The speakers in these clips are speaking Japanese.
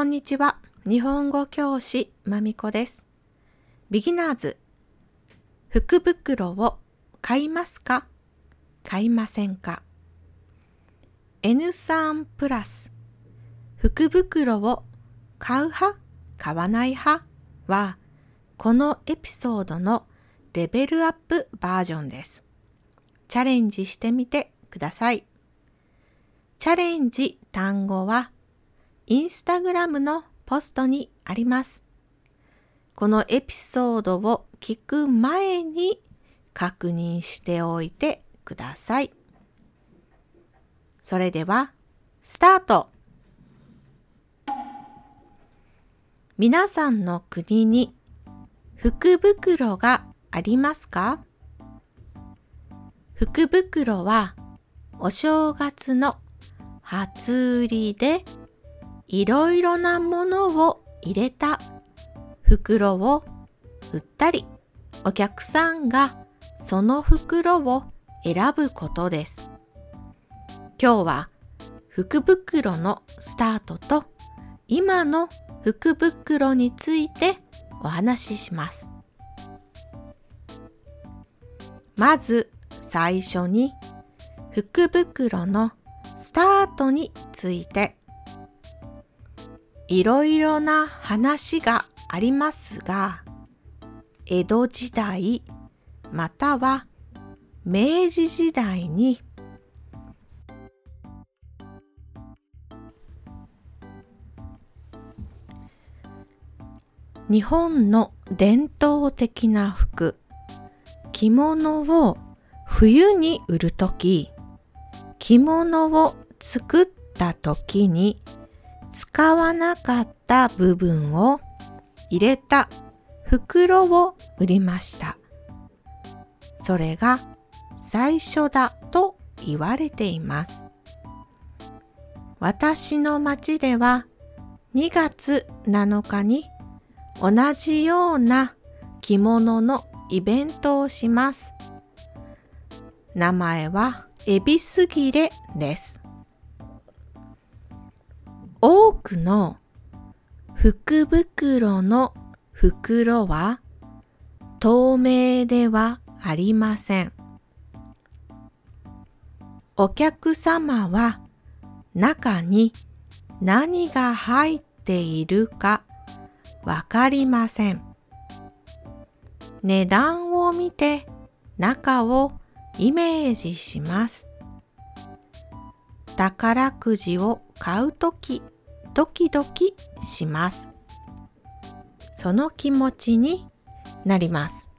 こんにちは。日本語教師まみこです。ビギナーズ。福袋を買いますか？買いませんか ?N3 プラス。福袋を買う派？買わない派？は、このエピソードのレベルアップバージョンです。チャレンジしてみてください。チャレンジ単語は、インスタグラムのポストにあります。このエピソードを聞く前に確認しておいてください。それでは、スタート皆さんの国に福袋がありますか？福袋はお正月の初売りでいろいろなものを入れた袋を売ったりお客さんがその袋を選ぶことです。今日は福袋のスタートと今の福袋についてお話しします。まず最初に福袋のスタートについていろいろな話がありますが江戸時代または明治時代に日本の伝統的な服着物を冬に売るとき着物を作った時に使わなかった部分を入れた袋を売りました。それが最初だと言われています。私の町では2月7日に同じような着物のイベントをします。名前はエビスギレです。多くの福袋の袋は透明ではありません。お客様は中に何が入っているかわかりません。値段を見て中をイメージします。宝くじを買うとき、ドキドキします。その気持ちになります。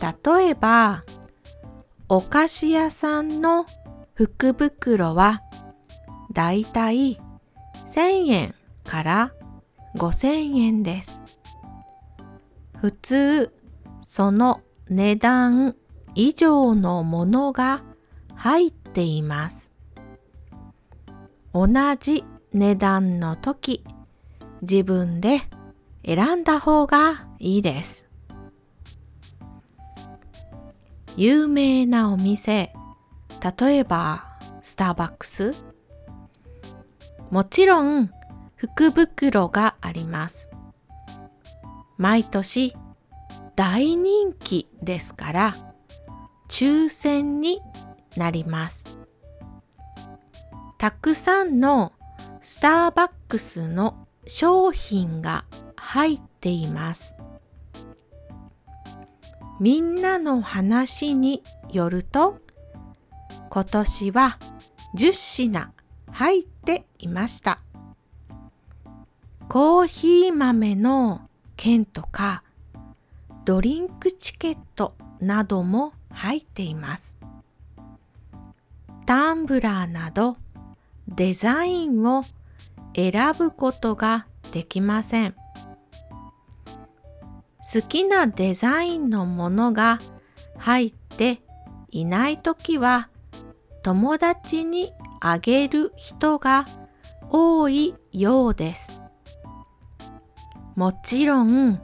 例えば、お菓子屋さんの福袋はだいたい1000円から5000円です。普通、その値段以上のものが入っています。同じ値段の時、自分で選んだ方がいいです。有名なお店、例えばスターバックス。もちろん福袋があります。毎年大人気ですから抽選になります。たくさんのスターバックスの商品が入っています。みんなの話によると今年は10品入っていました。コーヒー豆の券とかドリンクチケットなども入っています。タンブラーなどデザインを選ぶことができません。好きなデザインのものが入っていないときは友達にあげる人が多いようです。もちろん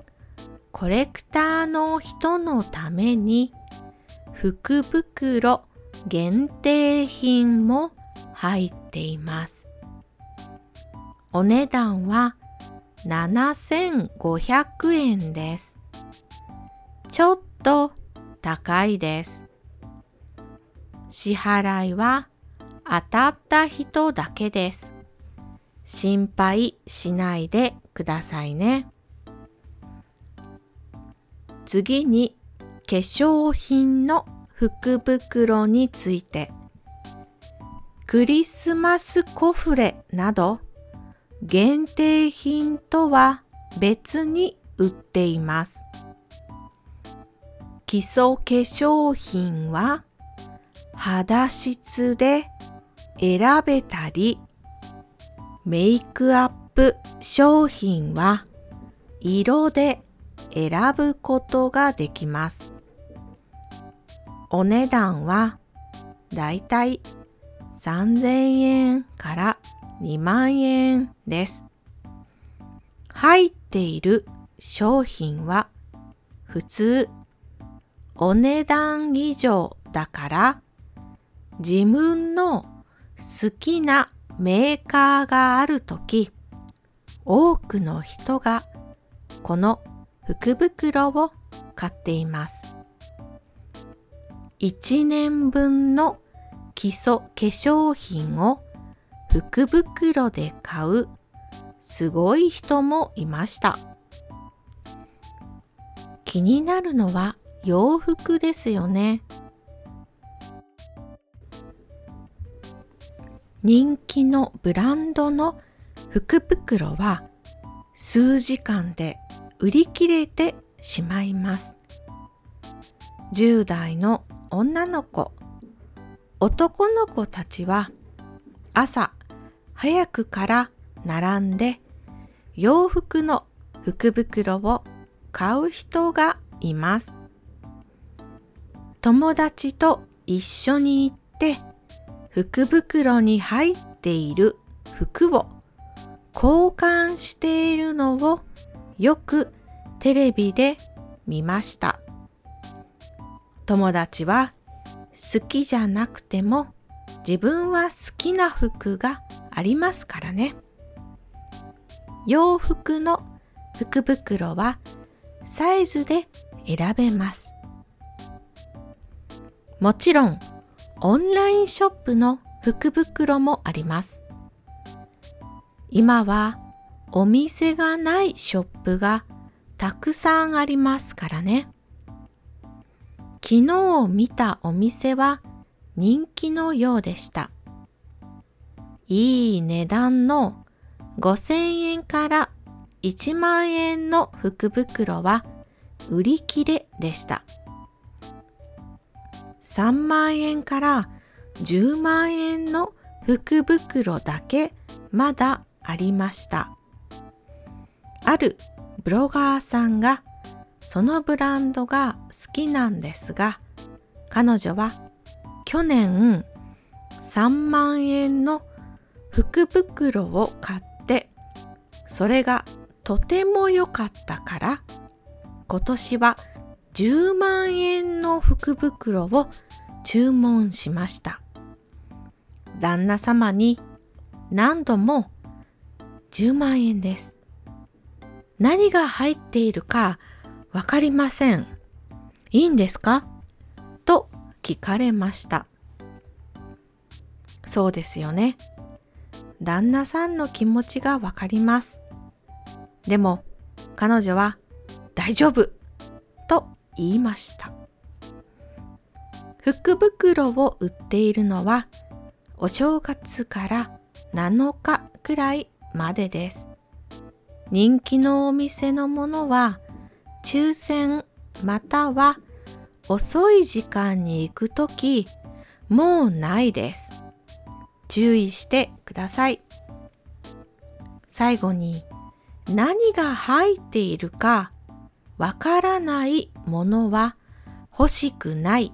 コレクターの人のために福袋限定品も入っています。お値段は7500円です。ちょっと高いです。支払いは当たった人だけです。心配しないでくださいね。次に化粧品の福袋についてクリスマスコフレなど限定品とは別に売っています。基礎化粧品は肌質で選べたりメイクアップ商品は色で選ぶことができます。お値段はだいたい3000円から2万円です。入っている商品は普通お値段以上だから自分の好きなメーカーがあるとき多くの人がこの福袋を買っています。1年分の基礎化粧品を福袋で買うすごい人もいました。気になるのは洋服ですよね。人気のブランドの福袋は数時間で売り切れてしまいます。10代の女の子、男の子たちは朝早くから並んで洋服の福袋を買う人がいます。友達と一緒に行って福袋に入っている服を交換しているのをよくテレビで見ました。友達は好きじゃなくても自分は好きな服がありますからね。洋服の福袋はサイズで選べます。もちろんオンラインショップの福袋もあります。今はお店がないショップがたくさんありますからね。昨日見たお店は人気のようでした。いい値段の5000円から1万円の福袋は売り切れでした。3万円から10万円の福袋だけまだありました。あるブロガーさんがそのブランドが好きなんですが彼女は去年3万円の福袋を買ってそれがとても良かったから今年は10万円の福袋を注文しました。旦那様に何度も10万円です。何が入っているかわかりません。いいんですか？と聞かれました。そうですよね。旦那さんの気持ちがわかります。でも彼女は大丈夫と言いました。福袋を売っているのはお正月から7日くらいまでです。人気のお店のものは抽選または遅い時間に行くときもうないです。注意してください。最後に何が入っているかわからないものは欲しくない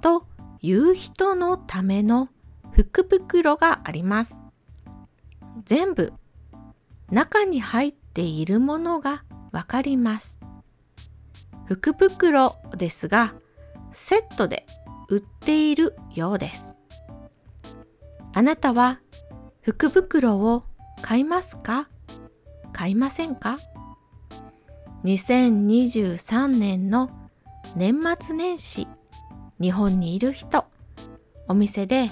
という人のための福袋があります。全部中に入っているものがわかります。福袋ですがセットで売っているようです。あなたは福袋を買いますか？買いませんか ?2023 年の年末年始、日本にいる人、お店で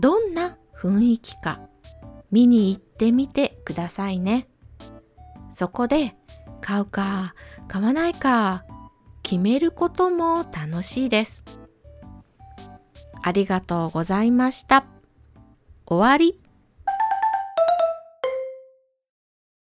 どんな雰囲気か見に行ってみてくださいね。そこで買うか買わないか決めることも楽しいです。ありがとうございました。終わり。